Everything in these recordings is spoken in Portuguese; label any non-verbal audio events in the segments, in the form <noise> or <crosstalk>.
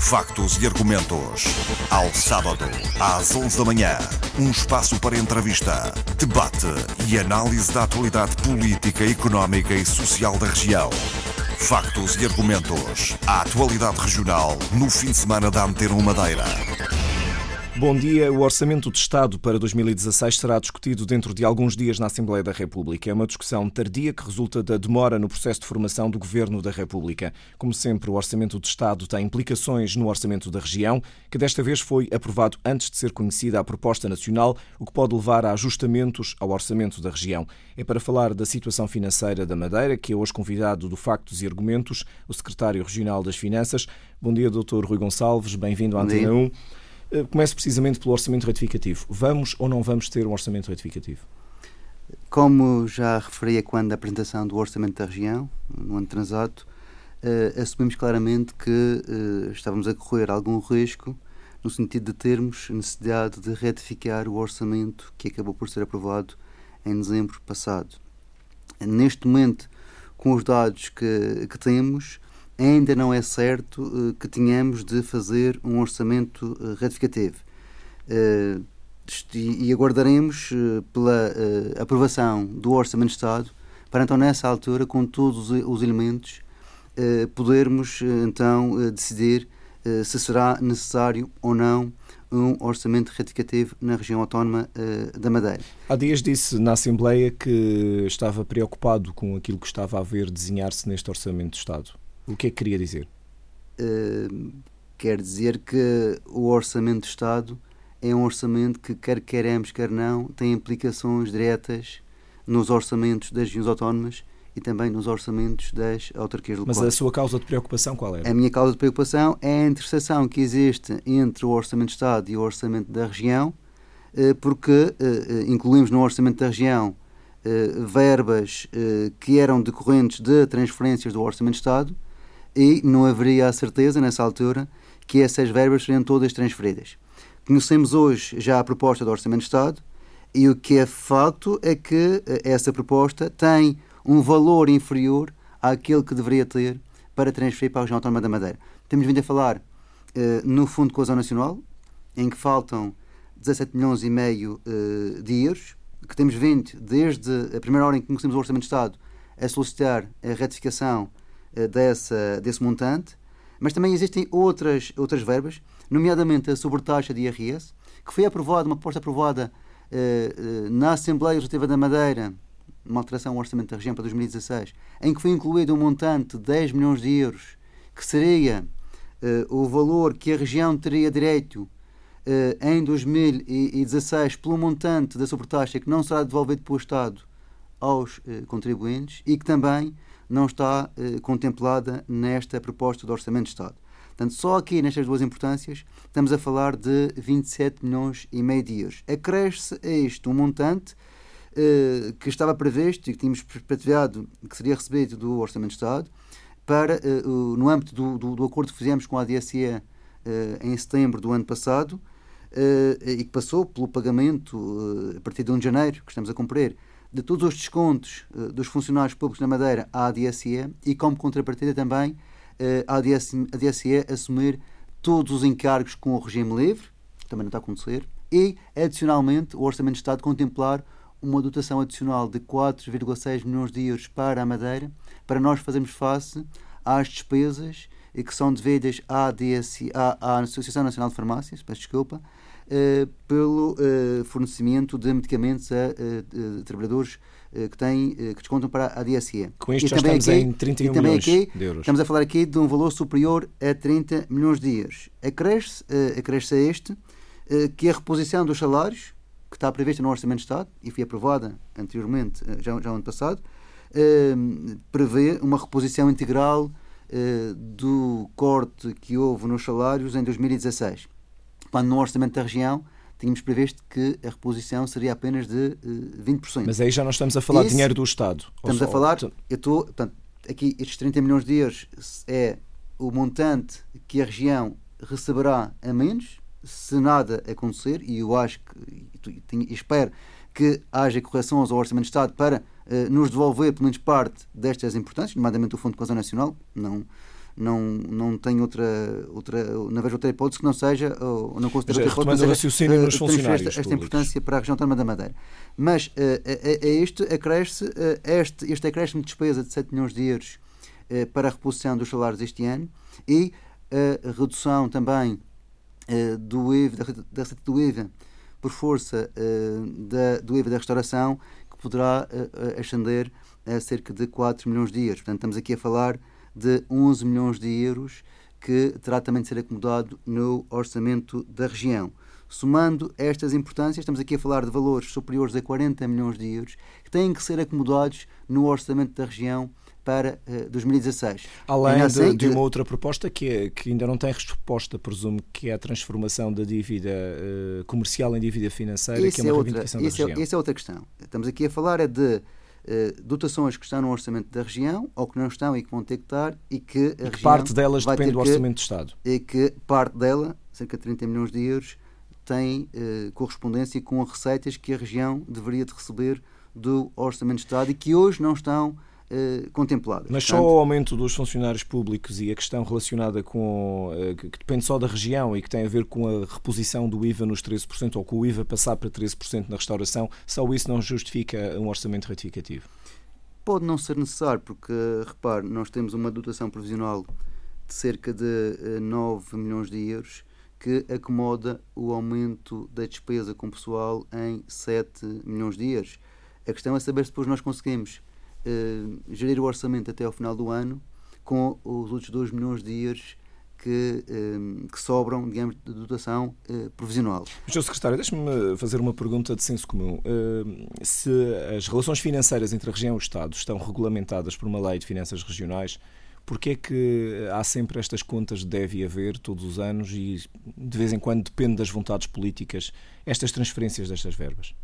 Factos e argumentos. Ao sábado, às 11 da manhã. Um espaço para entrevista, debate e análise da atualidade política, económica e social da região. Factos e argumentos. A atualidade regional no fim de semana da Antena Madeira. Bom dia. O Orçamento de Estado para 2016 será discutido dentro de alguns dias na Assembleia da República. É uma discussão tardia que resulta da demora no processo de formação do Governo da República. Como sempre, o Orçamento de Estado tem implicações no Orçamento da Região, que desta vez foi aprovado antes de ser conhecida a proposta nacional, o que pode levar a ajustamentos ao Orçamento da Região. É para falar da situação financeira da Madeira, que é hoje convidado do Factos e Argumentos, o Secretário Regional das Finanças. Bom dia, Dr. Rui Gonçalves. Bem-vindo à Antena 1. Eh, começo precisamente pelo orçamento retificativo. Vamos ou não vamos ter um orçamento retificativo? Como já referi quando da apresentação do orçamento da região, no ano transato, uh, assumimos claramente que uh, estávamos a correr algum risco no sentido de termos necessidade de retificar o orçamento que acabou por ser aprovado em dezembro passado. Neste momento, com os dados que, que temos, ainda não é certo uh, que tenhamos de fazer um orçamento uh, retificativo. Uh, e, aguardaremos pela aprovação do Orçamento de Estado para então, nessa altura, com todos os, os elementos, podermos então decidir se será necessário ou não um orçamento retificativo na região autónoma uh, da Madeira. Há dias disse na Assembleia que estava preocupado com aquilo que estava a ver desenhar-se neste orçamento de Estado. O que é que queria dizer? Uh, quer dizer que o Orçamento de Estado é um orçamento que, quer queremos, quer não, tem implicações diretas nos orçamentos das regiões autónomas e também nos orçamentos das autarquias locais. Mas a sua causa de preocupação qual é? A minha causa de preocupação é a interseção que existe entre o Orçamento de Estado e o Orçamento da região, eh, porque eh, incluímos no Orçamento da região verbas que eram decorrentes de transferências do Orçamento de Estado e não haveria a certeza, nessa altura, que essas verbas seriam todas transferidas. Conhecemos hoje já a proposta do Orçamento de Estado e o que é facto é que eh, essa proposta tem um valor inferior àquele que deveria ter para transferir para a região autónoma da Madeira. Temos vindo a falar uh, no Fundo de Coesão Nacional, em que faltam 17 milhões e meio uh, de euros, que temos vindo desde a primeira hora em que conhecemos o Orçamento de Estado a solicitar a retificação eh, dessa, desse montante, mas também existem outras, outras verbas, nomeadamente a sobretaxa de IRS, que foi aprovada, uma proposta aprovada eh, eh, na Assembleia Legislativa da Madeira, uma alteração ao Orçamento da Região para 2016, em que foi incluído um montante de 10 milhões de euros, que seria o valor que a região teria direito em 2016 pelo montante da sobretaxa que não será devolvido pelo Estado aos contribuintes e que também não está eh, contemplada nesta proposta de Orçamento de Estado. Portanto, só aqui nestas duas importâncias estamos a falar de 27 milhões e meio de euros. Acresce a isto um montante eh, que estava previsto e que tínhamos perspectivado que seria recebido do Orçamento de Estado para, eh, no âmbito do, do, do, acordo que fizemos com a ADSE eh, em setembro do ano passado eh, e que passou pelo pagamento eh, a partir de 1 de janeiro, que estamos a cumprir, de todos os descontos uh, dos funcionários públicos na Madeira à ADSE e, como contrapartida, também uh, a, ADSE, assumir todos os encargos com o regime livre, também não está a acontecer, e, adicionalmente, o Orçamento de Estado contemplar uma dotação adicional de 4,6 milhões de euros para a Madeira, para nós fazermos face às despesas que são devidas à, ADSE, à, à Associação Nacional de Farmácias, peço desculpa, pelo uh, fornecimento de medicamentos a uh, trabalhadores que têm que descontam para a DSE. Com isto e já estamos aqui, em 31 milhões aqui, de euros. Estamos a falar aqui de um valor superior a 30 milhões de euros. Acresce, acresce a este que a reposição dos salários, que está prevista no Orçamento de Estado e foi aprovada anteriormente, já, já no ano passado, prevê uma reposição integral do corte que houve nos salários em 2016 quando no orçamento da região tínhamos previsto que a reposição seria apenas de uh, eh, 20%. Mas aí já não estamos a falar de dinheiro do Estado. Estamos a falar, eu estou, portanto, aqui estes 30 milhões de euros é o montante que a região receberá a menos se nada acontecer, e eu acho que, e espero que haja correções ao Orçamento de Estado para uh, nos devolver pelo menos parte destas importâncias, nomeadamente o Fundo de Coesão Nacional, não, não, não tem outra, outra, não vejo outra hipótese que não seja, ou não considero outra hipótese. o raciocínio nos funcionários esta, esta importância para a região autónoma da Madeira. Mas a, a, a isto acresce este, este acréscimo de despesa de 7 milhões de euros para a reposição dos salários este ano e a redução também do IVA, da receita do IVA por força da, do IVA da restauração, que poderá ascender a cerca de 4 milhões de euros. Portanto, estamos aqui a falar de 11 milhões de euros que terá também de ser acomodado no orçamento da região. Somando estas importâncias, estamos aqui a falar de valores superiores a 40 milhões de euros que têm que ser acomodados no orçamento da região para uh, 2016. Além assim, de, de, uma outra proposta que, é, que ainda não tem resposta, presumo, que é a transformação da dívida uh, comercial em dívida financeira, que é uma é outra, reivindicação da é, região. Essa é outra questão. Estamos aqui a falar é de eh, dotações que estão no orçamento da região ou que não estão e que vão ter que estar e que a e que parte delas depende do orçamento do Estado. E que parte dela, cerca de 30 milhões de euros, tem eh, correspondência com as receitas que a região deveria de receber do orçamento do Estado e que hoje não estão eh, contempladas. Mas só o aumento dos funcionários públicos e a questão relacionada com. Eh, que depende só da região e que tem a ver com a reposição do IVA nos 13% ou com o IVA passar para 13% na restauração, só isso não justifica um orçamento retificativo? Pode não ser necessário, porque, repare, nós temos uma dotação provisional de cerca de 9 eh, milhões de euros que acomoda o aumento da despesa com pessoal em 7 milhões de euros. A questão é saber se depois nós conseguimos uh, gerir o orçamento até ao final do ano com os outros 2 milhões de euros que, uh, que, sobram, digamos, de dotação uh, provisional. Sr. Secretário, deixe-me fazer uma pergunta de senso comum. Uh, se as relações financeiras entre a região e o Estado estão regulamentadas por uma lei de finanças regionais, porquê é que há sempre estas contas de deve haver todos os anos e de vez em quando depende das vontades políticas estas transferências destas verbas?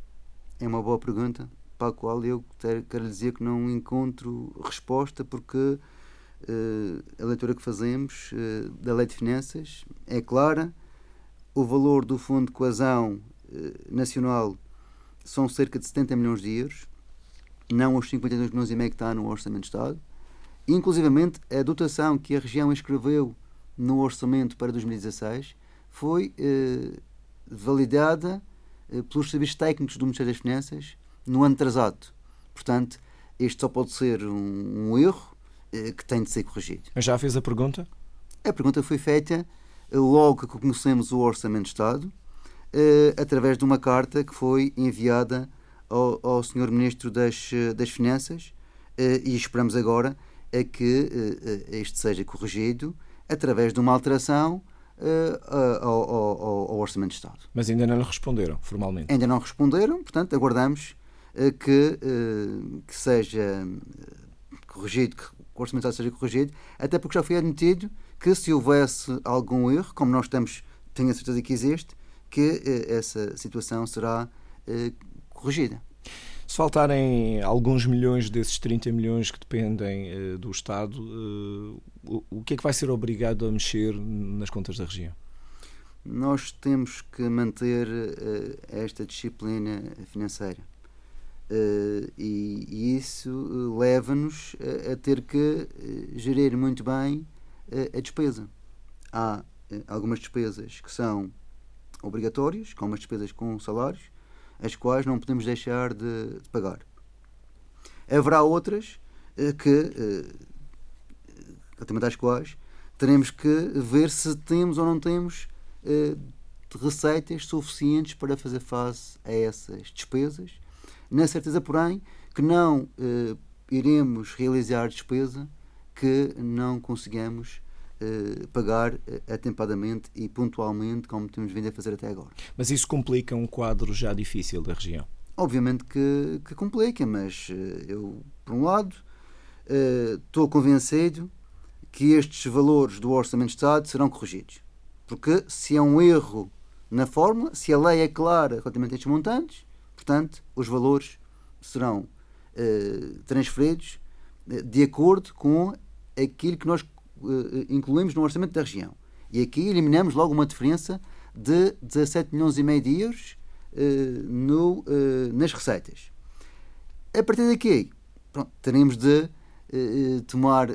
É uma boa pergunta para a qual eu quero dizer que não encontro resposta porque uh, a leitura que fazemos uh, da Lei de Finanças é clara, o valor do Fundo de Coesão uh, Nacional são cerca de 70 milhões de euros, não os 52 milhões e meio que está no Orçamento de Estado. Inclusivamente, a dotação que a região inscreveu no orçamento para 2016 foi validada pelos serviços técnicos do Ministério das Finanças no ano atrasado. Portanto, isto só pode ser um, um erro eh, que tem de ser corrigido. Mas já fez a pergunta? A pergunta foi feita eh, logo que conhecemos o Orçamento de Estado, eh, através de uma carta que foi enviada ao, ao Sr. Ministro das, das Finanças eh, e esperamos agora a que eh, eh, este seja corrigido através de uma alteração ao, ao, ao, Orçamento de Estado. Mas ainda não lhe responderam, formalmente? Ainda não responderam, portanto, aguardamos que, eh, que seja eh, corrigido, que o orçamento seja corrigido, até porque já foi admitido que se houvesse algum erro, como nós estamos, tenho a certeza que existe, que essa situação será corrigida. Se faltarem alguns milhões desses 30 milhões que dependem do Estado, o que é que vai ser obrigado a mexer nas contas da região? Nós temos que manter esta disciplina financeira. Uh, e, e, isso uh, leva-nos a, a, ter que uh, gerir muito bem a despesa. Há algumas despesas que são obrigatórias, como as despesas com salários, as quais não podemos deixar de, de pagar. Haverá outras que, relativamente às quais, teremos que ver se temos ou não temos receitas suficientes para fazer face a essas despesas na certeza, porém, que não eh, iremos realizar despesa que não consigamos eh, pagar eh, atempadamente e pontualmente, como temos vindo a fazer até agora. Mas isso complica um quadro já difícil da região? Obviamente que, que complica, mas eu, por um lado, estou convencido que estes valores do Orçamento de Estado serão corrigidos. Porque se é um erro na fórmula, se a lei é clara relativamente a estes montantes, Portanto, os valores serão uh, transferidos uh, de acordo com aquilo que nós uh, incluímos no orçamento da região. E aqui eliminamos logo uma diferença de 17 milhões e meio de euros no, nas receitas. A partir daqui, pronto, teremos de tomar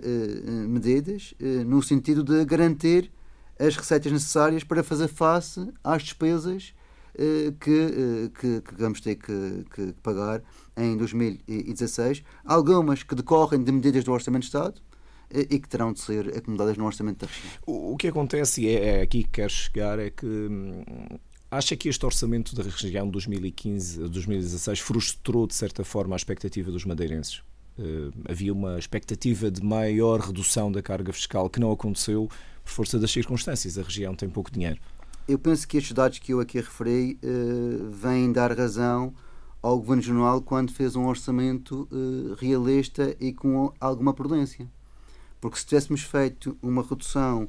medidas no sentido de garantir as receitas necessárias para fazer face às despesas que, que, que, vamos ter que, que, pagar em 2016, algumas que decorrem de medidas do Orçamento de Estado e que terão de ser acomodadas no Orçamento da região. O, que acontece, e é, é aqui que quero chegar, é que hum, Acha que este orçamento da região de 2015 2016 frustrou, de certa forma, a expectativa dos madeirenses? Uh, havia uma expectativa de maior redução da carga fiscal que não aconteceu por força das circunstâncias. A região tem pouco dinheiro. Eu penso que estes dados que eu aqui referi uh, vêm dar razão ao Governo Regional quando fez um orçamento uh, realista e com alguma prudência. Porque se tivéssemos feito uma redução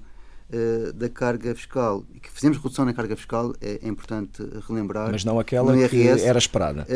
uh, da carga fiscal, e que fizemos redução na carga fiscal, é, é importante relembrar. Mas não aquela IRS, que era esperada.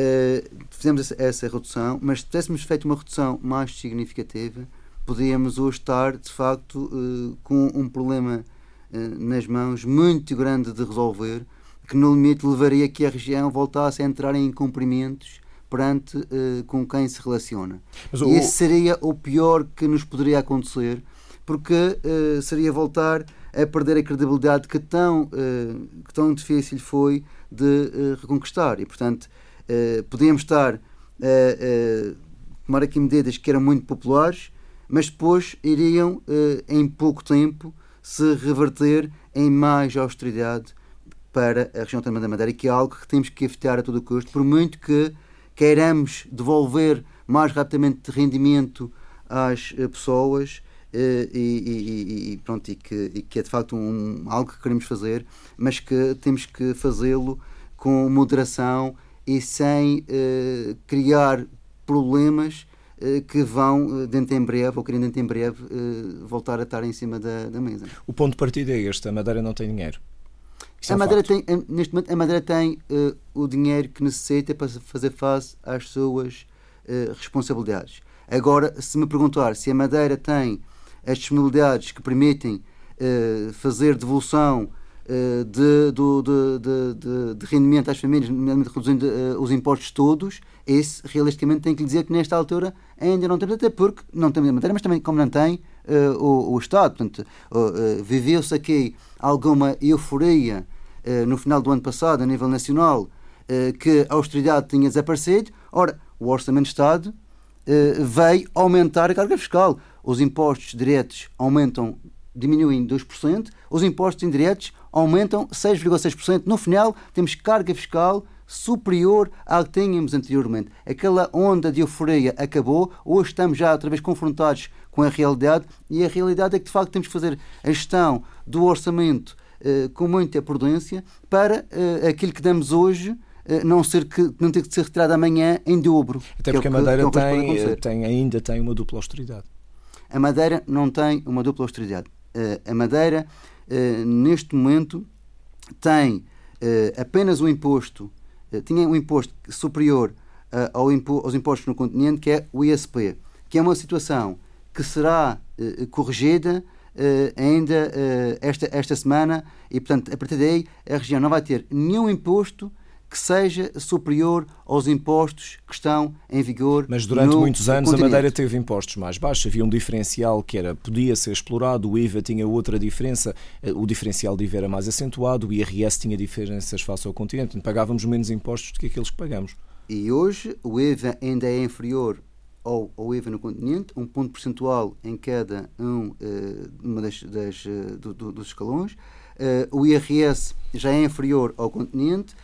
Fizemos essa, essa, redução, mas se tivéssemos feito uma redução mais significativa, podíamos hoje estar, de facto, com um problema nas mãos muito grande de resolver, que no limite levaria que a região voltasse a entrar em cumprimentos perante uh, com quem se relaciona. Mas o... Esse seria o pior que nos poderia acontecer, porque uh, seria voltar a perder a credibilidade que tão, uh, que tão difícil foi de reconquistar. E, portanto, podíamos estar a tomar aqui medidas que eram muito populares, mas depois iriam, em pouco tempo, se reverter em mais austeridade para a região da Madeira, que é algo que temos que evitar a todo custo, por muito que queiramos devolver mais rapidamente rendimento às pessoas, eh, e, e, e, pronto, e que, e que é de facto um, algo que queremos fazer, mas que temos que fazê-lo com moderação e sem uh, criar problemas que vão, dentro em breve, ou querendo dentro em breve, uh, voltar a estar em cima da, da, mesa. O ponto de partida é este: a Madeira não tem dinheiro. Isso a é um Madeira tem, neste momento, a Madeira tem o dinheiro que necessita para fazer face às suas responsabilidades. Agora, se me perguntar se a Madeira tem as disponibilidades que permitem uh, fazer devolução uh, de, do, de, de, de, rendimento às famílias, nomeadamente reduzindo uh, os impostos todos, esse realisticamente tem que lhe dizer que nesta altura ainda não temos, até porque não temos a matéria, mas também como não tem o, o Estado. Portanto, viveu-se aqui alguma euforia no final do ano passado, a nível nacional, que a austeridade tinha desaparecido. Ora, o Orçamento de Estado veio aumentar a carga fiscal os impostos diretos aumentam, diminuem 2%, os impostos indiretos aumentam 6,6%. No final, temos carga fiscal superior à que tínhamos anteriormente. Aquela onda de euforia acabou, hoje estamos já outra vez confrontados com a realidade e a realidade é que de facto temos que fazer a gestão do orçamento eh, com muita prudência para eh, aquilo que damos hoje eh, não, ser que, não ter que ser retirado amanhã em dobro. Até porque é a Madeira que, tem, tem, ainda tem uma dupla austeridade. A Madeira não tem uma dupla austeridade. Uh, a Madeira, uh, neste momento, tem uh, apenas um imposto, tinha um imposto superior aos impostos no continente, que é o ISP, que é uma situação que será corrigida ainda esta, esta semana e, portanto, a partir daí, a região não vai ter nenhum imposto que seja superior aos impostos que estão em vigor. Mas durante muitos anos continente. a Madeira teve impostos mais baixos, havia um diferencial que era podia ser explorado, o IVA tinha outra diferença, eh, o diferencial de IVA era mais acentuado, o IRS tinha diferenças face ao continente, pagávamos menos impostos do que aqueles que pagamos. E hoje o IVA ainda é inferior ao, ao IVA no continente, um ponto percentual em cada um uh, uma das, das uh, do, do, dos escalões. Uh, o IRS já é inferior ao continente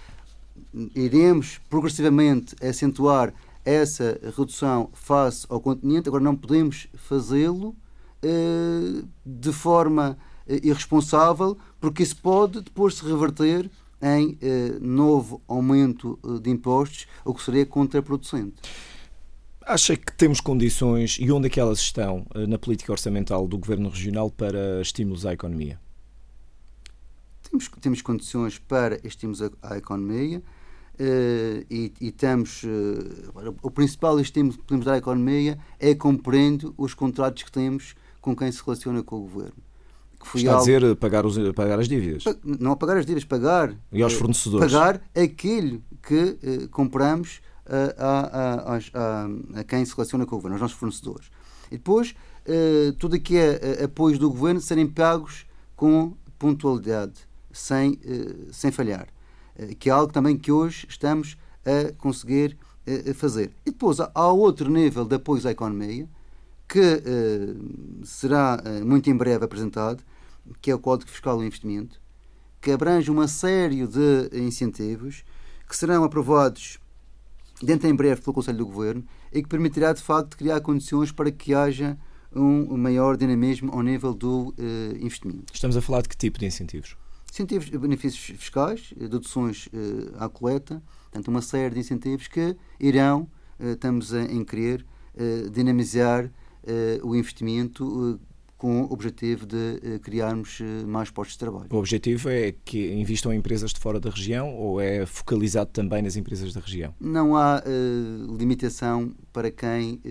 iremos progressivamente acentuar essa redução face ao continente, agora não podemos fazê-lo eh, de forma eh, irresponsável, porque isso pode depois se reverter em eh, novo aumento de impostos, o que seria contraproducente. Acha que temos condições, e onde é que elas estão, na política orçamental do Governo Regional para estímulos à economia? Temos, temos condições para estímulos à, à economia. Uh, e, e temos uh, o principal estímulo que podemos dar à economia é cumprindo os contratos que temos com quem se relaciona com o governo. Está algo... a dizer pagar, os, pagar as dívidas? Não pagar as dívidas, pagar. E aos fornecedores? Pagar aquilo que uh, compramos a, a, a, a, quem se relaciona com o governo, aos nossos fornecedores. E depois, tudo aqui é apoios do governo serem pagos com pontualidade, sem, sem falhar. que é algo também que hoje estamos a conseguir fazer. E depois há outro nível de apoios à economia, que será muito em breve apresentado, que é o Código Fiscal do Investimento, que abrange uma série de incentivos que serão aprovados dentro em breve pelo Conselho do Governo e que permitirá de facto criar condições para que haja um maior dinamismo ao nível do uh, investimento. Estamos a falar de que tipo de incentivos? Incentivos, benefícios fiscais, deduções uh, à coleta, portanto, uma série de incentivos que irão, uh, estamos a, em querer, dinamizar o investimento com o objetivo de uh, criarmos uh, mais postos de trabalho. O objetivo é que invistam em empresas de fora da região ou é focalizado também nas empresas da região? Não há uh, limitação para quem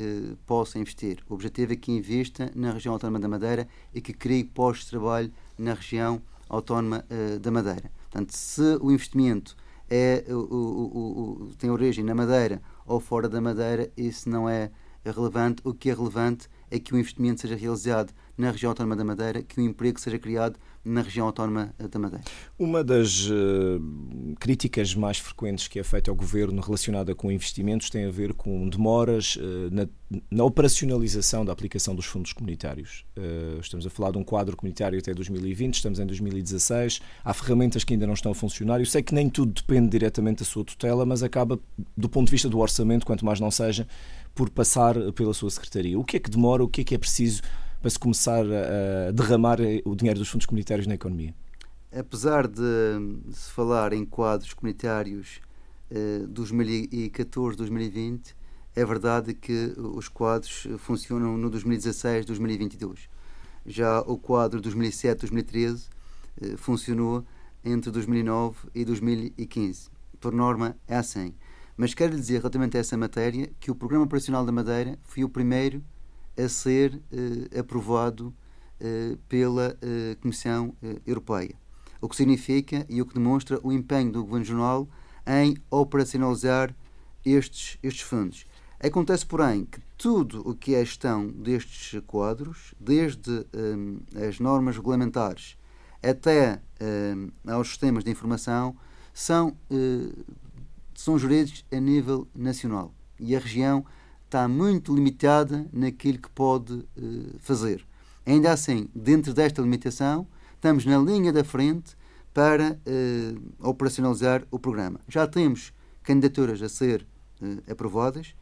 possa investir. O objetivo é que invista na região autónoma da Madeira e que crie postos de trabalho na região autónoma da Madeira. Portanto, se o investimento é, o, o, o, tem origem na Madeira ou fora da Madeira, isso não é relevante. O que é relevante é que o investimento seja realizado na região autónoma da Madeira, que o emprego seja criado na região autónoma da Madeira. Uma das uh, críticas mais frequentes que é feita ao governo relacionada com investimentos tem a ver com demoras uh, na, na, operacionalização da aplicação dos fundos comunitários. Uh, estamos a falar de um quadro comunitário até 2020, estamos em 2016, há ferramentas que ainda não estão a funcionar. Eu sei que nem tudo depende diretamente da sua tutela, mas acaba, do ponto de vista do orçamento, quanto mais não seja, por passar pela sua secretaria. O que é que demora, o que é que é preciso para se começar a derramar o dinheiro dos fundos comunitários na economia? Apesar de se falar em quadros comunitários eh, 2014-2020, é verdade que os quadros funcionam no 2016-2022. Já o quadro 2007-2013 eh, funcionou entre 2009 e 2015. Por norma, é assim. Mas quero dizer, relativamente a essa matéria, que o Programa Operacional da Madeira foi o primeiro a ser uh, aprovado uh, pela uh, Comissão Europeia. O que significa e o que demonstra o empenho do Governo Regional em operacionalizar estes, estes fundos. Acontece, porém, que tudo o que é gestão destes quadros, desde as normas regulamentares até aos sistemas de informação, são, são geridos a nível nacional. E a região está muito limitada naquilo que pode uh, fazer. Ainda assim, dentro desta limitação, estamos na linha da frente para uh, operacionalizar o programa. Já temos candidaturas a ser uh, aprovadas.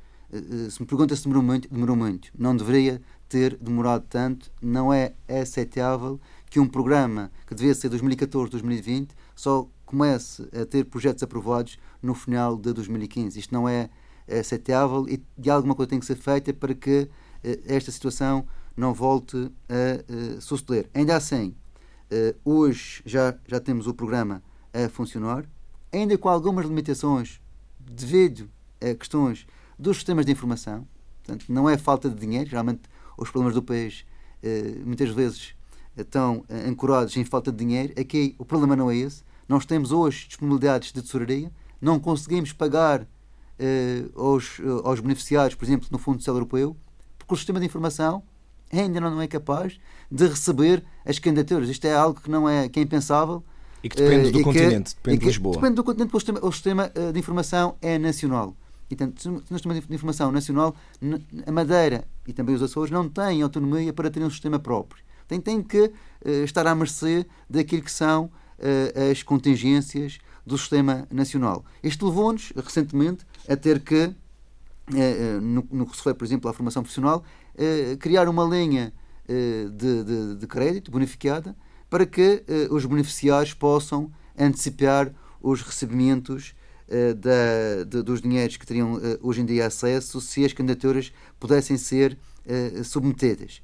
se me pergunta se demorou muito, demorou muito. Não deveria ter demorado tanto. Não é aceitável que um programa que devia ser 2014-2020 só comece a ter projetos aprovados no final de 2015. Isto não é aceitável e de alguma coisa tem que ser feita para que eh, esta situação não volte a uh, suceder. Ainda assim, uh, hoje já, já temos o programa a funcionar, ainda com algumas limitações devido a questões dos sistemas de informação. Portanto, não é falta de dinheiro, geralmente os problemas do país muitas vezes estão ancorados em falta de dinheiro. Aqui o problema não é esse. Nós temos hoje disponibilidades de tesouraria, não conseguimos pagar aos, uh, aos beneficiários, por exemplo, no Fundo Social Europeu, porque o sistema de informação ainda não é capaz de receber as candidaturas. Isto é algo que não é, que é impensável. E que depende uh, do continente, que, depende de Lisboa. Depende do continente, porque o sistema, o sistema de informação é nacional. E, portanto, no sistema de informação nacional, a Madeira e também os Açores não têm autonomia para ter um sistema próprio. Tem, tem que estar à mercê daquilo que são as contingências do sistema nacional. Isto levou-nos, recentemente, a ter que, eh, eh, no, no que se refere, por exemplo, à formação profissional, eh, criar uma linha de, de, de crédito bonificada para que os beneficiários possam antecipar os recebimentos da, de, dos dinheiros que teriam hoje em dia acesso se as candidaturas pudessem ser submetidas.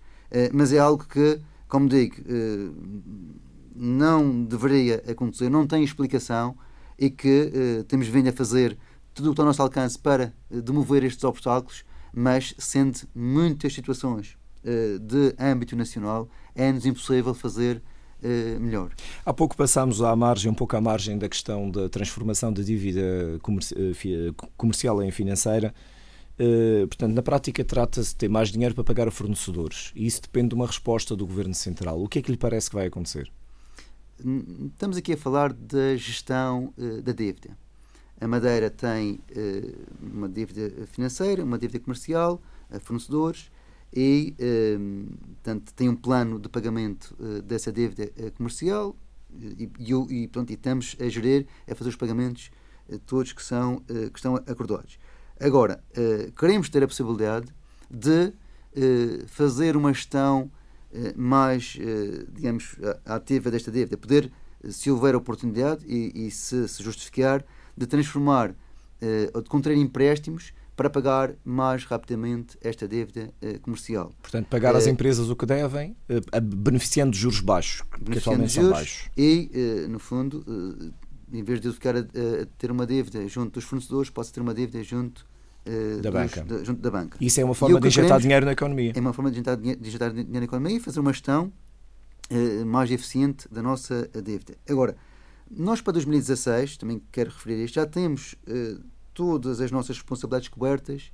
mas é algo que, como digo, não deveria acontecer, não tem explicação e que temos vindo a fazer tudo o que está ao nosso alcance para eh, demover estes obstáculos, mas sendo muitas situações uh, de âmbito nacional, é-nos impossível fazer uh, melhor. Há pouco passámos à margem, um pouco à margem da questão da transformação da dívida comercial em financeira. Portanto, na prática, trata-se de ter mais dinheiro para pagar a fornecedores. E isso depende de uma resposta do Governo Central. O que é que lhe parece que vai acontecer? Estamos aqui a falar da gestão da dívida. A Madeira tem uh, uma dívida financeira, uma dívida comercial, a fornecedores, e portanto, tem um plano de pagamento dessa dívida comercial e, e, e, pronto, e estamos a gerir, a fazer os pagamentos todos que, são, que estão acordados. Agora, uh, queremos ter a possibilidade de uh, fazer uma gestão uh, mais, digamos, ativa desta dívida, poder, se houver oportunidade e, e se, se, justificar, de transformar ou de contrair empréstimos para pagar mais rapidamente esta dívida comercial. Portanto, pagar às empresas o que devem, beneficiando de juros baixos, que atualmente são baixos. E, no fundo, em vez de eu ficar a, a, ter uma dívida junto dos fornecedores, posso ter uma dívida junto uh, da, dos, banca. De, junto da banca. Isso é uma forma de injetar dinheiro na economia. É uma forma de injetar, de injetar dinheiro na economia e fazer uma gestão uh, mais eficiente da nossa dívida. Agora, nós para 2016, também quero referir isto, já temos uh, todas as nossas responsabilidades cobertas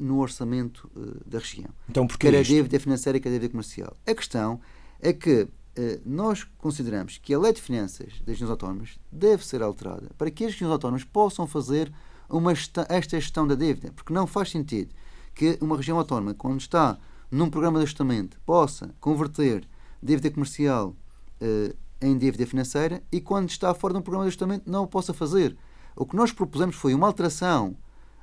no orçamento da região. Então, porque quer a dívida financeira, quer a dívida comercial. A questão é que eh, nós consideramos que a lei de finanças das regiões autónomas deve ser alterada para que as regiões autónomas possam fazer uma gestão, esta gestão da dívida, porque não faz sentido que uma região autónoma, quando está num programa de ajustamento, possa converter dívida comercial eh, em dívida financeira e quando está fora de um programa de ajustamento não o possa fazer. O que nós propusemos foi uma alteração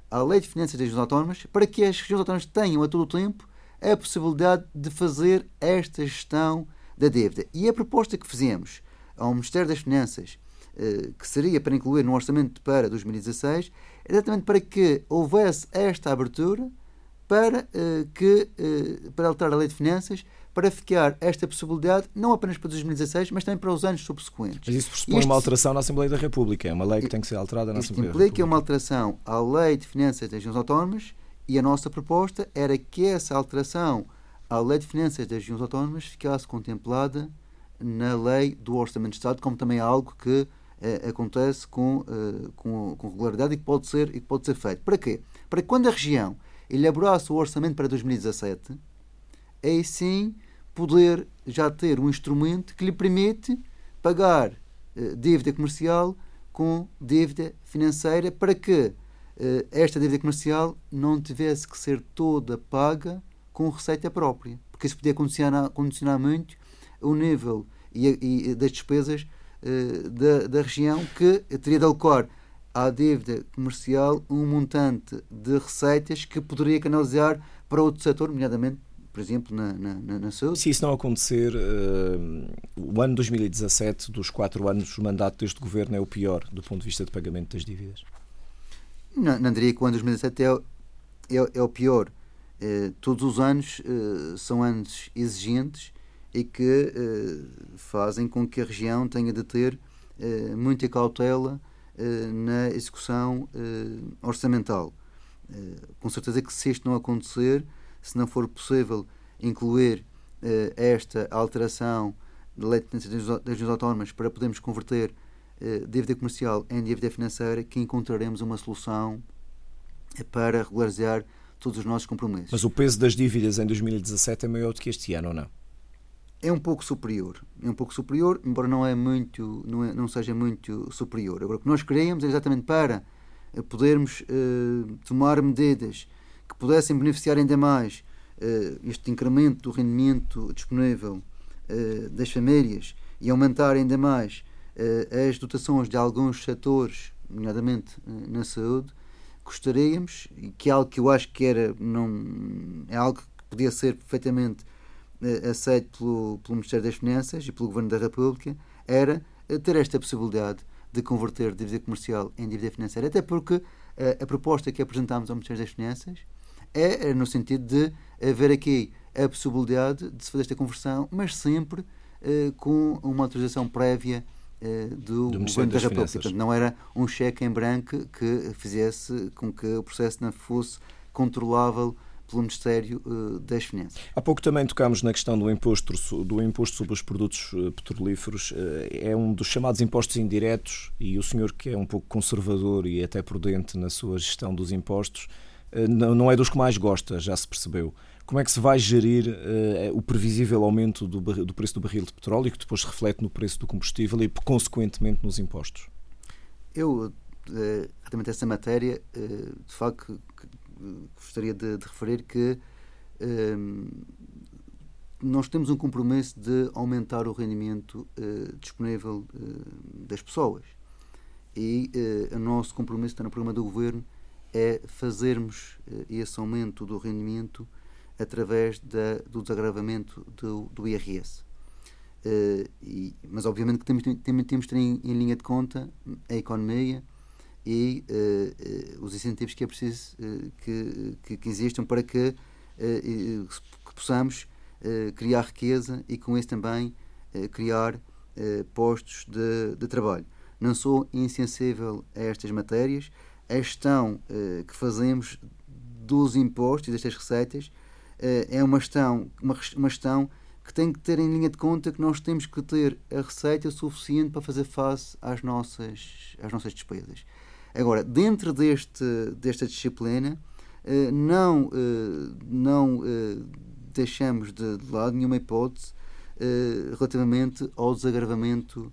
à lei de finanças das regiões autónomas para que as regiões autónomas tenham a todo o tempo a possibilidade de fazer esta gestão da dívida. E a proposta que fizemos ao Ministério das Finanças, eh, que seria para incluir no orçamento para 2016, é exatamente para que houvesse esta abertura para eh, que eh, para alterar a lei de finanças para ficar esta possibilidade não apenas para 2016, mas também para os anos subsequentes. Mas isso pressupõe uma alteração na Assembleia da República, é uma lei que tem que ser alterada na Assembleia da República. implica uma alteração à lei de finanças das regiões autónomas e a nossa proposta era que essa alteração a Lei de Finanças das Regiões Autónomas ficasse contemplada na Lei do Orçamento de Estado, como também é algo que eh, acontece com, eh, com, com, regularidade e que, pode ser, e que pode ser feito. Para quê? Para que quando a região elaborasse o orçamento para 2017, aí sim poder já ter um instrumento que lhe permite pagar eh, dívida comercial com dívida financeira para que eh, esta dívida comercial não tivesse que ser toda paga com receita própria, porque isso podia condicionar, condicionar muito o nível e, e das despesas uh, da, da região que teria de alocar à dívida comercial um montante de receitas que poderia canalizar para outro setor, nomeadamente por exemplo, na, na, na, saúde. Se isso não acontecer, uh, o ano 2017, dos quatro anos, o mandato deste governo é o pior do ponto de vista de pagamento das dívidas? Não, não diria que o ano 2017 é, é, é o pior. Eh, todos os anos eh, são anos exigentes e que fazem com que a região tenha de ter muita cautela na execução orçamental. com certeza que se isto não acontecer, se não for possível incluir esta alteração da lei de finanças das regiões autónomas para podermos converter dívida comercial em dívida financeira, que encontraremos uma solução para regularizar todos os nossos compromissos. Mas o peso das dívidas em 2017 é maior do que este ano, ou não? É um pouco superior. É um pouco superior, embora não, é muito, não, é, não seja muito superior. Agora, o que nós queríamos é exatamente para eh, podermos tomar medidas que pudessem beneficiar ainda mais uh, este incremento do rendimento disponível uh, das famílias e aumentar ainda mais as dotações de alguns setores, nomeadamente na saúde, gostaríamos, que é algo que eu acho que era, não, é algo que podia ser perfeitamente uh, aceito pelo, pelo Ministério das Finanças e pelo Governo da República, era uh, ter esta possibilidade de converter dívida comercial em dívida financeira, até porque uh, a proposta que apresentámos ao Ministério das Finanças é, é no sentido de haver aqui a possibilidade de se fazer esta conversão, mas sempre com uma autorização prévia eh, do, do Governo da República. Portanto, não era um cheque em branco que fizesse com que o processo não fosse controlável pelo Ministério uh, das Finanças. Há pouco também tocámos na questão do imposto, do imposto sobre os produtos petrolíferos. É um dos chamados impostos indiretos e o senhor, que é um pouco conservador e até prudente na sua gestão dos impostos, não é dos que mais gosta, já se percebeu. Como é que se vai gerir uh, o previsível aumento do, do, preço do barril de petróleo, que depois se reflete no preço do combustível e, consequentemente, nos impostos? Eu, uh, relativamente a essa matéria, de facto, gostaria de, de, referir que nós temos um compromisso de aumentar o rendimento disponível das pessoas. E o nosso compromisso está no programa do Governo é fazermos esse aumento do rendimento através da, do desagravamento do, do IRS. Uh, e, mas obviamente que temos, temos, temos de ter em, em, linha de conta a economia e uh, uh, os incentivos que é preciso que, que, que, existam para que, que possamos criar riqueza e com isso também criar postos de, de, trabalho. Não sou insensível a estas matérias. A gestão que fazemos dos impostos e destas receitas eh, é uma gestão, uma, uma gestão que tem que ter em linha de conta que nós temos que ter a receita suficiente para fazer face às nossas, às nossas despesas. Agora, dentro deste, desta disciplina, eh, não, não deixamos de, lado nenhuma hipótese relativamente ao desagravamento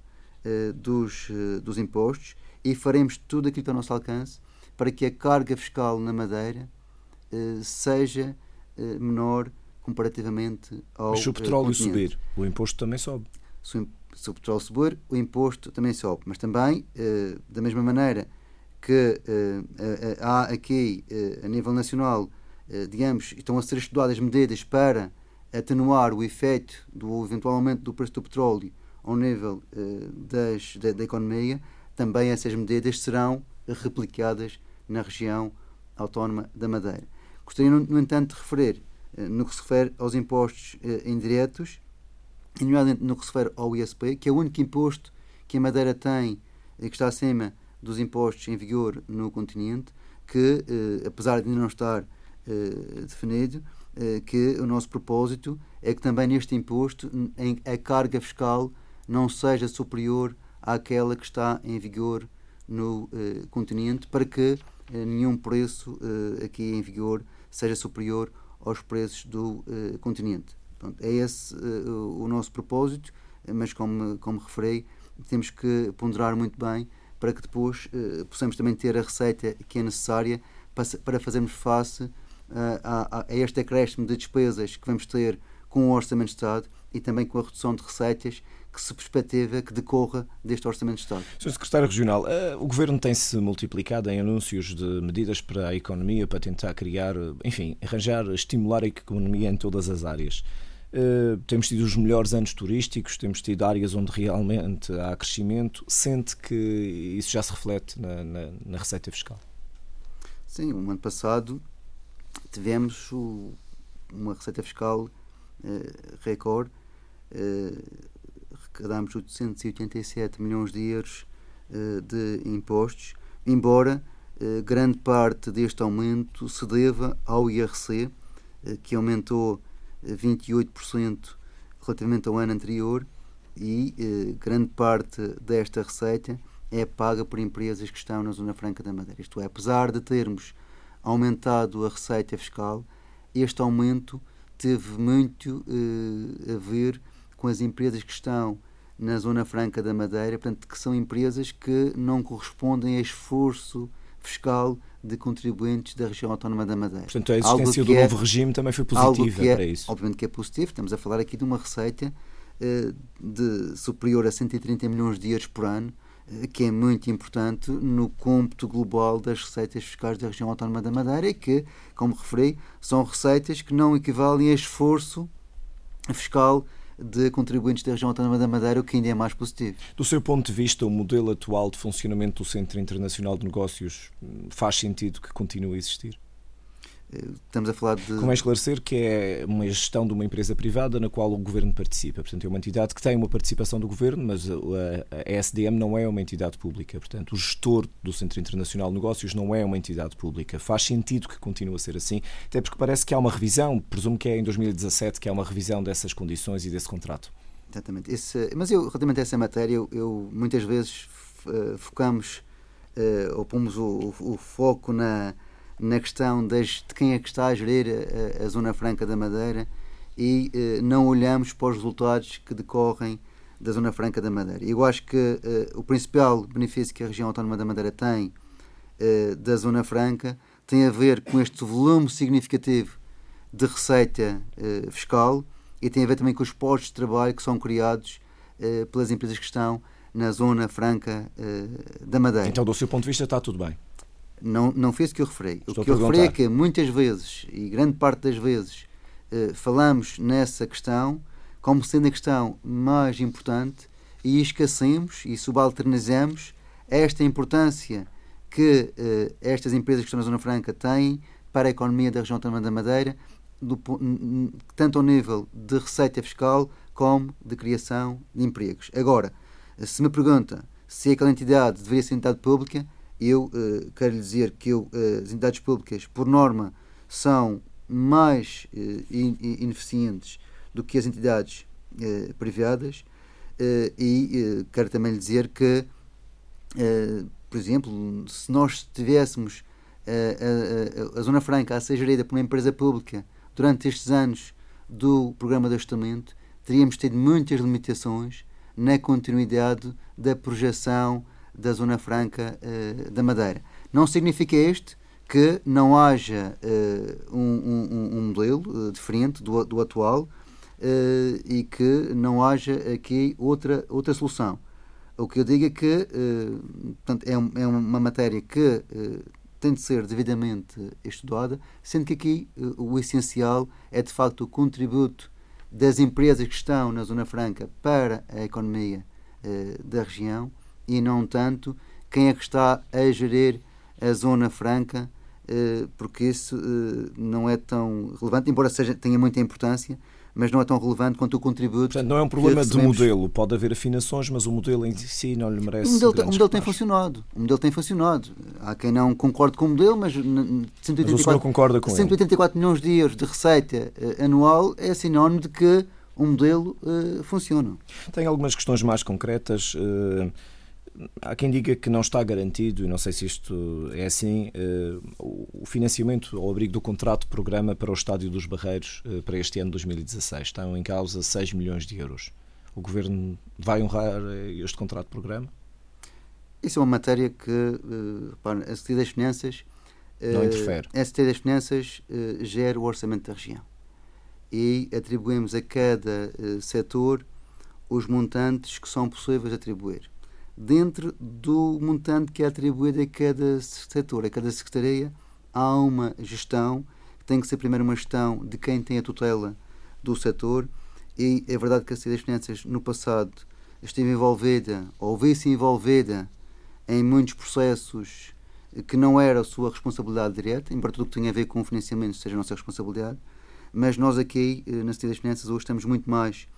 dos, dos impostos e faremos tudo aquilo que está ao nosso alcance para que a carga fiscal na Madeira seja eh, menor comparativamente ao. Mas se o petróleo continente. subir, o imposto também sobe. Se o, se o, petróleo subir, o imposto também sobe. Mas também, eh, da mesma maneira que eh, há aqui, a nível nacional, digamos, estão a ser estudadas medidas para atenuar o efeito do eventual aumento do preço do petróleo ao nível das, da, da economia, também essas medidas serão replicadas na região autónoma da Madeira. Gostaria, no, entanto, de referir, eh, no que se refere aos impostos eh, indiretos, e nomeadamente no que se refere ao ISP, que é o único imposto que a Madeira tem, e que está acima dos impostos em vigor no continente, que, eh, apesar de ainda não estar definido, que o nosso propósito é que também neste imposto a carga fiscal não seja superior àquela que está em vigor no continente, para que nenhum preço aqui em vigor seja superior aos preços do continente. Pronto, é esse o nosso propósito, mas como, como referi, temos que ponderar muito bem para que depois possamos também ter a receita que é necessária para, para fazermos face a, a este acréscimo de despesas que vamos ter com o Orçamento de Estado e também com a redução de receitas que se perspectiva que decorra deste Orçamento de Estado. Sr. Secretário Regional, eh, o Governo tem-se multiplicado em anúncios de medidas para a economia, para tentar criar, enfim, arranjar, estimular a economia em todas as áreas. Uh, temos tido os melhores anos turísticos, temos tido áreas onde realmente há crescimento. Sente que isso já se reflete na, na, na receita fiscal? Sim, o ano passado tivemos o, uma receita fiscal uh, recorde. Uh, arrecadamos 887 milhões de euros uh, de impostos, embora uh, grande parte deste aumento se deva ao IRC, uh, que aumentou 28% relativamente ao ano anterior, e grande parte desta receita é paga por empresas que estão na Zona Franca da Madeira. Isto é, apesar de termos aumentado a receita fiscal, este aumento teve muito a ver com as empresas que estão na Zona Franca da Madeira, portanto, que são empresas que não correspondem a esforço fiscal de contribuintes da região autónoma da Madeira. Portanto, a existência do é, novo regime também foi positiva é, para isso. Obviamente que é positivo, estamos a falar aqui de uma receita uh, de superior a 130 milhões de euros por ano, uh, que é muito importante no cômputo global das receitas fiscais da região autónoma da Madeira e que, como referi, são receitas que não equivalem a esforço fiscal de contribuintes da região autónoma da Madeira, o que ainda é mais positivo. Do seu ponto de vista, o modelo atual de funcionamento do Centro Internacional de Negócios hum, faz sentido que continue a existir? Estamos a falar de. Como é esclarecer que é uma gestão de uma empresa privada na qual o governo participa. Portanto, é uma entidade que tem uma participação do governo, mas a SDM não é uma entidade pública. Portanto, o gestor do Centro Internacional de Negócios não é uma entidade pública. Faz sentido que continue a ser assim, até porque parece que há uma revisão, presumo que é em 2017 que há uma revisão dessas condições e desse contrato. Exatamente. Esse, mas eu, relativamente a essa matéria, eu, eu muitas vezes focamos uh, ou pomos o, o, o foco na na questão das, de quem é que está a gerir a, a Zona Franca da Madeira e uh, não olhamos para os resultados que decorrem da Zona Franca da Madeira. Eu acho que uh, o principal benefício que a região autónoma da Madeira tem uh, da Zona Franca tem a ver com este volume significativo de receita fiscal e tem a ver também com os postos de trabalho que são criados pelas empresas que estão na Zona Franca da Madeira. Então, do seu ponto de vista, está tudo bem? Não, não fez o que eu referi. Estou o que eu referi é que muitas vezes, e grande parte das vezes, eh, falamos nessa questão como sendo a questão mais importante e esquecemos e subalternizamos esta importância que eh, estas empresas que estão na Zona Franca têm para a economia da região autónoma da Madeira, do, tanto ao nível de receita fiscal como de criação de empregos. Agora, se me pergunta se aquela entidade deveria ser entidade pública, eu uh, quero lhe dizer que eu, uh, as entidades públicas, por norma, são mais uh, ineficientes do que as entidades privadas e quero também lhe dizer que, por exemplo, se nós tivéssemos a, a, a, Zona Franca a ser gerida por uma empresa pública durante estes anos do programa de ajustamento, teríamos tido muitas limitações na continuidade da projeção da Zona Franca da Madeira. Não significa este que não haja uh, um, um, um, modelo uh, diferente do, do atual e que não haja aqui outra, outra solução. O que eu digo é que portanto, é, é, uma matéria que tem de ser devidamente estudada, sendo que aqui o essencial é de facto o contributo das empresas que estão na Zona Franca para a economia da região e não tanto quem é que está a gerir a Zona Franca eh, porque isso eh, não é tão relevante, embora seja, tenha muita importância, mas não é tão relevante quanto o contributo. Portanto, não é um problema de modelo, pode haver afinações, mas o modelo em si não lhe merece. O modelo, o modelo tem funcionado. O modelo tem funcionado. Há quem não concorde com o modelo, mas 184, mas concorda com 184 milhões de euros de receita uh, anual é sinónimo de que o modelo uh, funciona. Tem algumas questões mais concretas. Uh há quem diga que não está garantido, e não sei se isto é assim, eh, o financiamento ao abrigo do contrato de programa para o Estádio dos Barreiros eh, para este ano de 2016. Estão em causa 6 milhões de euros. O Governo vai honrar eh, este contrato de programa? Isso é uma matéria que a Secretaria das Finanças não interfere. A Secretaria das Finanças gera o orçamento da região e atribuímos a cada setor os montantes que são possíveis atribuir dentro do montante que é atribuído a cada setor, a cada secretaria, há uma gestão, tem que ser primeiro uma gestão de quem tem a tutela do setor, e é verdade que a Secretaria das Finanças no passado esteve envolvida, ou vice envolvida, em muitos processos que não era a sua responsabilidade direta, embora tudo o que tenha a ver com o financiamento seja a nossa responsabilidade, mas nós aqui, eh, na Secretaria das Finanças, hoje estamos muito mais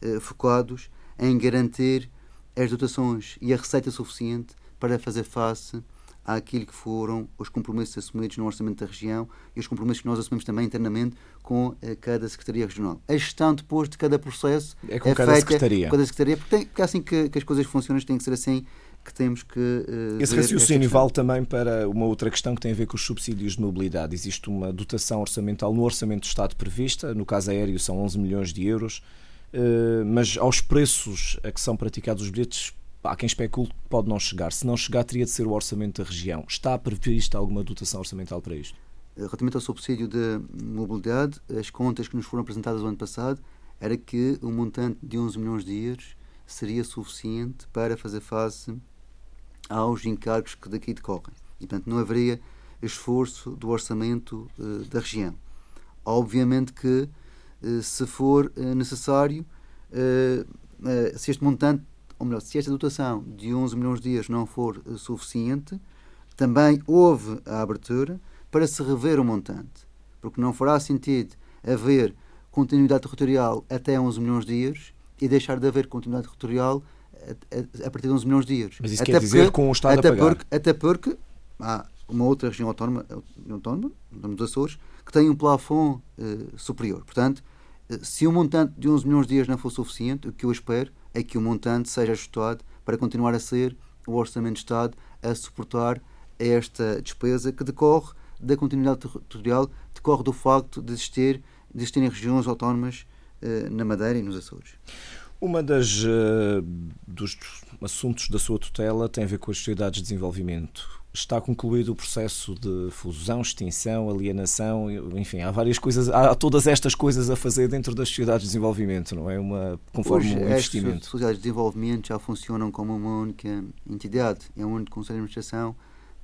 eh, focados em garantir as dotações e a receita suficiente para fazer face àquilo que foram os compromissos assumidos no Orçamento da Região e os compromissos que nós assumimos também internamente com eh, cada Secretaria Regional. A gestão depois de cada processo é com é cada feita secretaria. com cada Secretaria, porque, tem, porque é assim que, que, as coisas funcionam, tem que ser assim que temos que. Uh, Esse raciocínio vale também para uma outra questão que tem a ver com os subsídios de mobilidade. Existe uma dotação orçamental no Orçamento do Estado prevista, no caso aéreo são 11 milhões de euros mas aos preços a que são praticados os bilhetes, há quem especule que pode não chegar. Se não chegar, teria de ser o orçamento da região. Está prevista alguma dotação orçamental para isto? Relativamente ao subsídio de mobilidade, as contas que nos foram apresentadas no ano passado era que um montante de 11 milhões de euros seria suficiente para fazer face aos encargos que daqui decorrem. E, portanto, não haveria esforço do orçamento uh, da região. Obviamente que eh, se for eh, necessário, eh, se este montante, ou melhor, se esta dotação de 11 milhões de euros não for suficiente, também houve a abertura para se rever o montante, porque não fará sentido haver continuidade territorial até 11 milhões de euros e deixar de haver continuidade territorial a, a, a partir de 11 milhões de euros. Mas isso até quer dizer com o Estado até a pagar? Porque, até porque há uma outra região autónoma, autónoma dos Açores, que tem um plafond uh, superior. Portanto, se o montante de 11 milhões de euros não for suficiente, o que eu espero é que o montante seja ajustado para continuar a ser o Orçamento de Estado a suportar esta despesa que decorre da continuidade territorial decorre do facto de, existir, de existirem regiões autónomas uh, na Madeira e nos Açores. Uma das uh, dos assuntos da sua tutela tem a ver com as sociedades de desenvolvimento. Está concluído o processo de fusão, extinção, alienação, enfim, há várias coisas, há todas estas coisas a fazer dentro das sociedades de desenvolvimento, não é? Uma, conforme Hoje, um investimento. As sociedades de desenvolvimento já funcionam como uma única entidade, é um único conselho de administração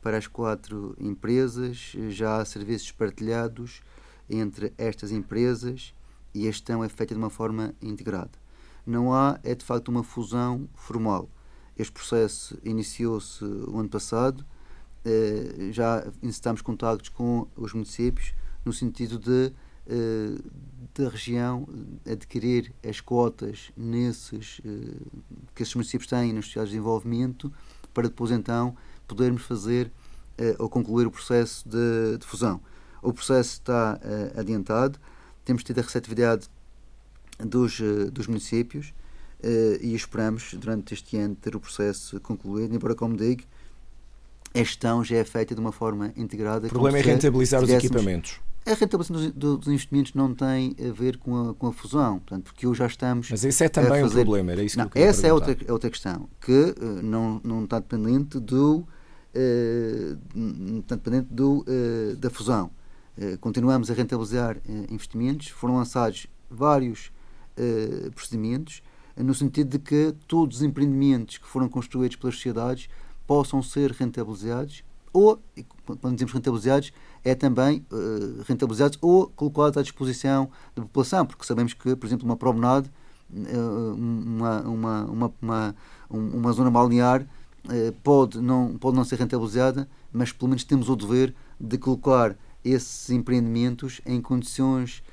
para as quatro empresas, já há serviços partilhados entre estas empresas e a gestão é feita de uma forma integrada. Não há, é de facto, uma fusão formal. Este processo iniciou-se o ano passado, eh, já incitamos contactos com os municípios no sentido de eh, da região adquirir as cotas nesses eh, que esses municípios têm nas sociedades de desenvolvimento para depois então podermos fazer ou concluir o processo de, de fusão. O processo está adiantado, temos tido a receptividade dos, dos municípios e esperamos durante este ano ter o processo concluído, embora como digo, a gestão já é feita de uma forma integrada. O problema é rentabilizar os equipamentos. A rentabilização dos, dos, investimentos não tem a ver com a, com a fusão, portanto, porque hoje já estamos. Mas esse é também fazer... um problema, era isso não, que eu Essa é outra, é outra questão, que uh, não, não está dependente do. Uh, não está dependente do, uh, da fusão. continuamos a rentabilizar investimentos, foram lançados vários procedimentos, no sentido de que todos os empreendimentos que foram construídos pelas sociedades possam ser rentabilizados ou, quando dizemos rentabilizados, é também uh, rentabilizados ou colocados à disposição da população, porque sabemos que, por exemplo, uma promenade, uh, uma, uma, uma, uma, uma zona balnear, uh, pode, não, pode não ser rentabilizada, mas pelo menos temos o dever de colocar esses empreendimentos em condições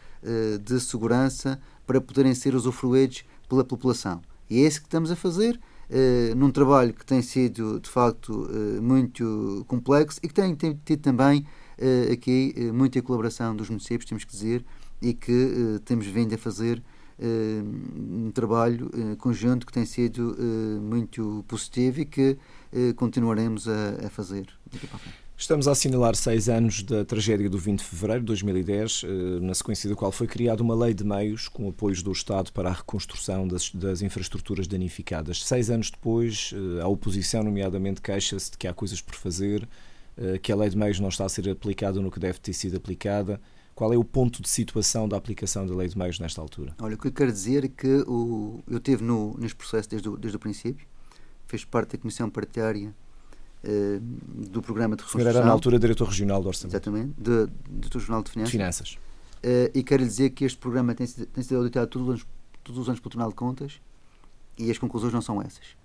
de segurança para poderem ser usufruídos pela população. E é isso que estamos a fazer uh, num trabalho que tem sido de facto uh, muito complexo e que tem, tem tido também uh, aqui muita colaboração dos municípios, temos que dizer, e que temos vindo a fazer um trabalho conjunto que tem sido muito positivo e que continuaremos a, fazer daqui para frente. Estamos a assinalar seis anos da tragédia do 20 de fevereiro de 2010, eh, na sequência da qual foi criada uma lei de meios com apoios do Estado para a reconstrução das, das infraestruturas danificadas. Seis anos depois, eh, a oposição, nomeadamente, queixa-se de que há coisas por fazer, eh, que a lei de meios não está a ser aplicada no que deve ter sido aplicada. Qual é o ponto de situação da aplicação da lei de meios nesta altura? Olha, o que eu quero dizer é que o, eu estive neste processo desde o, desde o princípio, fez parte da Comissão Partidária uh, do programa de reconstrução. era na altura diretor regional do Orçamento. Exatamente, do Diretor Regional de Finanças. Finanças. Uh, e quero lhe dizer que este programa tem, tem sido auditado todos os, anos, todos os anos pelo Tribunal de Contas e as conclusões não são essas.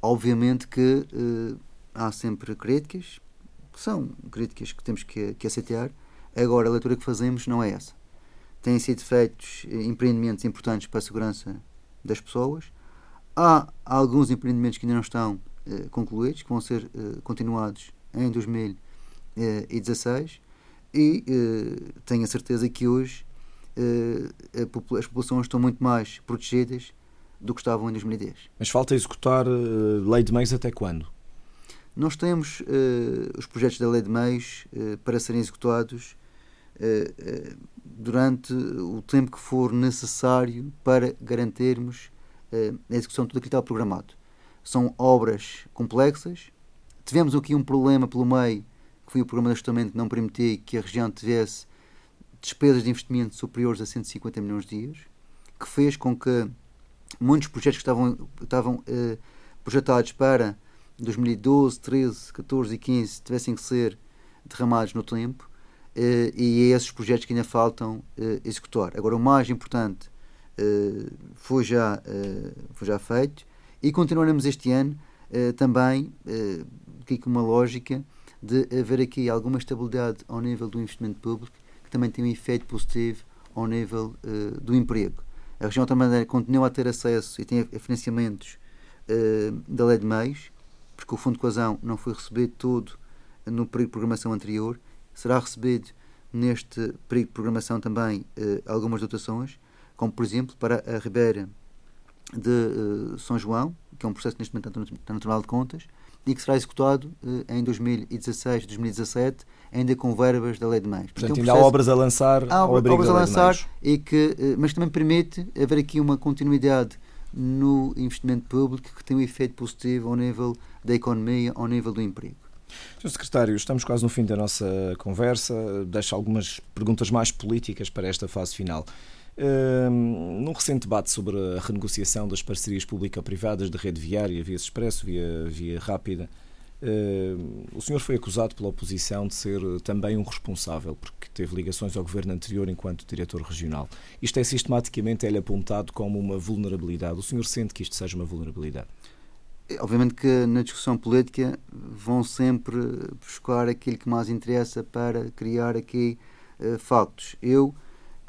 Obviamente que uh, há sempre críticas, são críticas que temos que, que aceitar, agora a leitura que fazemos não é essa. Têm sido feitos empreendimentos importantes para a segurança das pessoas, há alguns empreendimentos que ainda não estão eh, concluídos, que vão ser uh, continuados em 2016 e uh, tenho a certeza que hoje as populações estão muito mais protegidas do que estavam em 2010. Mas falta executar lei de meios até quando? Nós temos os projetos da lei de meios para serem executados durante o tempo que for necessário para garantirmos a execução de tudo aquilo que está programado são obras complexas. Tivemos aqui um problema pelo meio, que foi o programa de ajustamento que não permitia que a região tivesse despesas de investimento superiores a 150 milhões de euros, que fez com que muitos projetos que estavam, estavam eh, projetados para 2012, 13, 14 e 15 tivessem que ser derramados no tempo eh, e é esses projetos que ainda faltam eh, executar. Agora, o mais importante foi, já, foi já feito e continuaremos este ano uh, também uh, aqui com uma lógica de haver aqui alguma estabilidade ao nível do investimento público, que também tem um efeito positivo ao nível uh, do emprego. A região também continua a ter acesso e tem financiamentos da lei de meios, porque o Fundo de Coesão não foi recebido todo no período de programação anterior, será recebido neste período de programação também algumas dotações, como por exemplo para a Ribeira de São João, que é um processo neste momento está no Tribunal de Contas, e que será executado em 2016, 2017, ainda com verbas da Lei de Meios. Portanto, ainda há obras a lançar há obras a lançar, e que, mas também permite haver aqui uma continuidade no investimento público que tem um efeito positivo ao nível da economia, ao nível do emprego. Sr. Secretário, estamos quase no fim da nossa conversa. Deixo algumas perguntas mais políticas para esta fase final. Um, num recente debate sobre a renegociação das parcerias público-privadas de rede viária, via expresso, via, via rápida, o senhor foi acusado pela oposição de ser também um responsável, porque teve ligações ao governo anterior enquanto diretor regional. Isto é sistematicamente é apontado como uma vulnerabilidade. O senhor sente que isto seja uma vulnerabilidade? Obviamente que na discussão política vão sempre buscar aquilo que mais interessa para criar aqui uh, factos. Eu,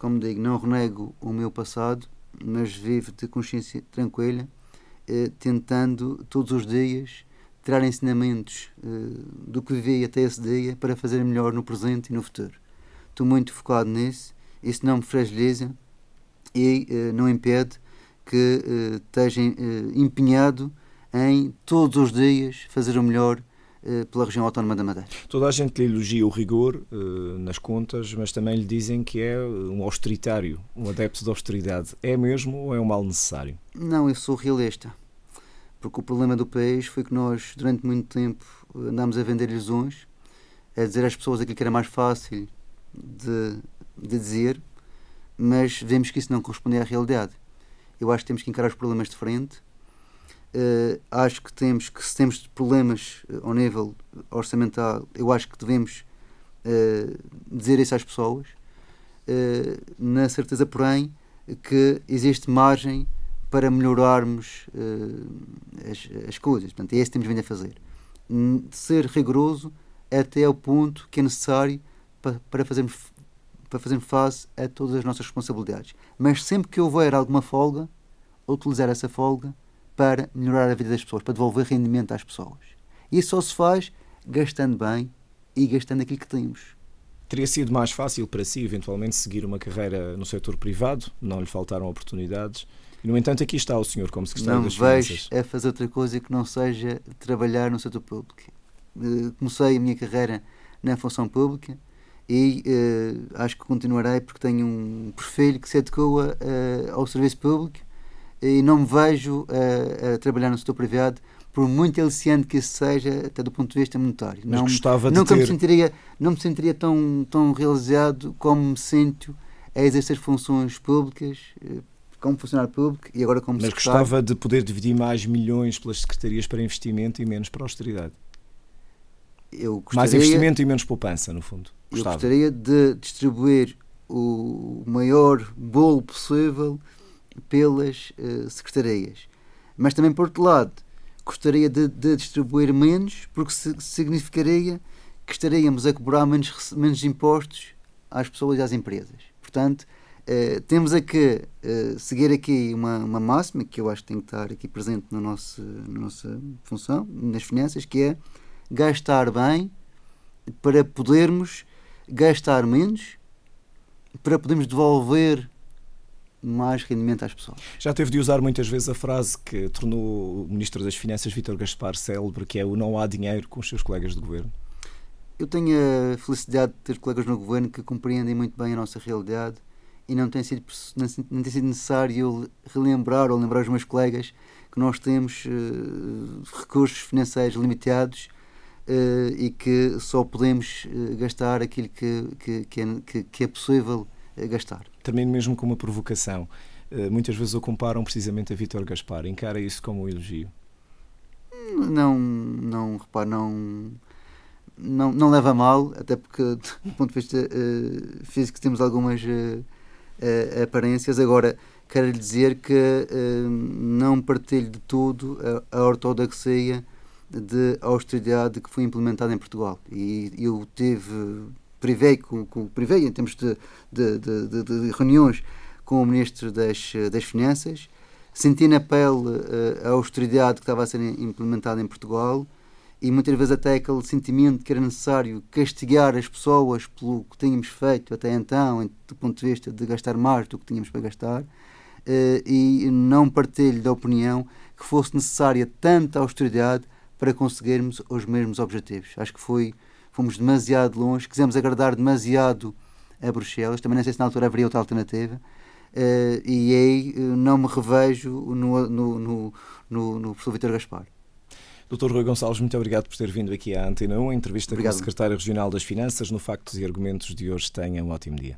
como digo, não renego o meu passado, mas vivo de consciência tranquila, uh, tentando todos os dias tirar ensinamentos uh, do que vivi até esse dia para fazer melhor no presente e no futuro. Estou muito focado nisso, isso não me fragiliza e não impede que esteja empenhado em todos os dias fazer o melhor pela região autónoma da Madeira. Toda a gente lhe elogia o rigor uh, nas contas, mas também lhe dizem que é um austeritário, um adepto da austeridade. É mesmo ou é um mal necessário? Não, eu sou realista. Porque o problema do país foi que nós, durante muito tempo, andámos a vender ilusões, a dizer às pessoas aquilo que era mais fácil de, de dizer, mas vemos que isso não correspondia à realidade. Eu acho que temos que encarar os problemas de frente Uh, acho que temos que se temos problemas uh, ao nível orçamental, eu acho que devemos uh, dizer isso às pessoas, na certeza, porém, que existe margem para melhorarmos as, as, coisas. Portanto, é isso que temos vindo a fazer. ser rigoroso até ao ponto que é necessário para, para fazermos para fazermos face a todas as nossas responsabilidades. Mas sempre que houver alguma folga, utilizar essa folga para melhorar a vida das pessoas, para devolver rendimento às pessoas. E isso só se faz gastando bem e gastando aquilo que temos. Teria sido mais fácil para si, eventualmente, seguir uma carreira no setor privado, não lhe faltaram oportunidades. E, no entanto, aqui está o senhor como secretário não das Finanças. Não vejo a fazer outra coisa que não seja trabalhar no setor público. Eh, comecei a minha carreira na função pública e uh, acho que continuarei porque tenho um perfil que se adequa uh, ao serviço público e não me vejo a, a trabalhar no setor privado por muito aliciante que isso seja, até do ponto de vista monetário. Mas não, gostava de nunca ter... me sentiria, não me sentiria tão, tão realizado como me sinto a exercer funções públicas eh, como funcionário público e agora como Mas secretário. gostava de poder dividir mais milhões pelas secretarias para investimento e menos para austeridade. Eu gostaria, mais investimento e menos poupança, no fundo. Gostava. Eu gostaria de distribuir o maior bolo possível pelas uh, secretarias. Mas também, por outro lado, gostaria de, de distribuir menos, porque se, significaria que estaríamos a cobrar menos, menos impostos às pessoas e às empresas. Portanto, uh, temos a que uh, seguir aqui uma, uma máxima, que eu acho que tem que estar aqui presente no nosso, na nossa função, nas finanças, que é gastar bem para podermos gastar menos, para podermos devolver mais rendimento às pessoas. Já teve de usar muitas vezes a frase que tornou o Ministro das Finanças, Vítor Gaspar, célebre, que é o não há dinheiro com os seus colegas de governo. Eu tenho a felicidade de ter colegas no governo que compreendem muito bem a nossa realidade e não tem sido, não tem sido necessário relembrar ou lembrar os meus colegas que nós temos uh, recursos financeiros limitados uh, e que só podemos uh, gastar aquilo que, que, que, é, que é possível gastar termino mesmo com uma provocação. Uh, muitas vezes o comparam precisamente a Vítor Gaspar. Encara isso como um elogio? Não, não, repare, não, não, não leva mal, até porque, <laughs> do ponto de vista uh, físico, temos algumas uh, aparências. Agora, quero lhe dizer que não partilho de tudo a, a ortodoxia de austeridade que foi implementada em Portugal. E eu tive privei, com, com, privei em termos de, de, de, de, reuniões com o Ministro das, das Finanças, senti na pele uh, a austeridade que estava a ser implementada em Portugal e muitas vezes até aquele sentimento que era necessário castigar as pessoas pelo que tínhamos feito até então, do ponto de vista de gastar mais do que tínhamos para gastar. e não partilho da opinião que fosse necessária tanta austeridade para conseguirmos os mesmos objetivos. Acho que foi, fomos demasiado longe, quisemos agradar demasiado a Bruxelas, também não sei se na altura haveria outra alternativa, uh, e aí uh, não me revejo no, no, no, no, no professor Vitor Gaspar. Doutor Rui Gonçalves, muito obrigado por ter vindo aqui à Antena 1, entrevista obrigado. com o Secretário Regional das Finanças no Factos e Argumentos de hoje. Tenha um ótimo dia.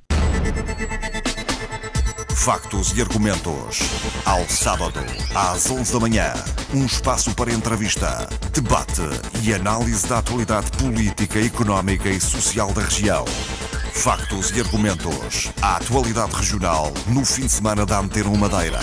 Factos e Argumentos. Ao sábado, às 11 da manhã. Um espaço para entrevista, debate e análise da atualidade política, económica e social da região. Factos e Argumentos. A atualidade regional no fim de semana da Antena Madeira.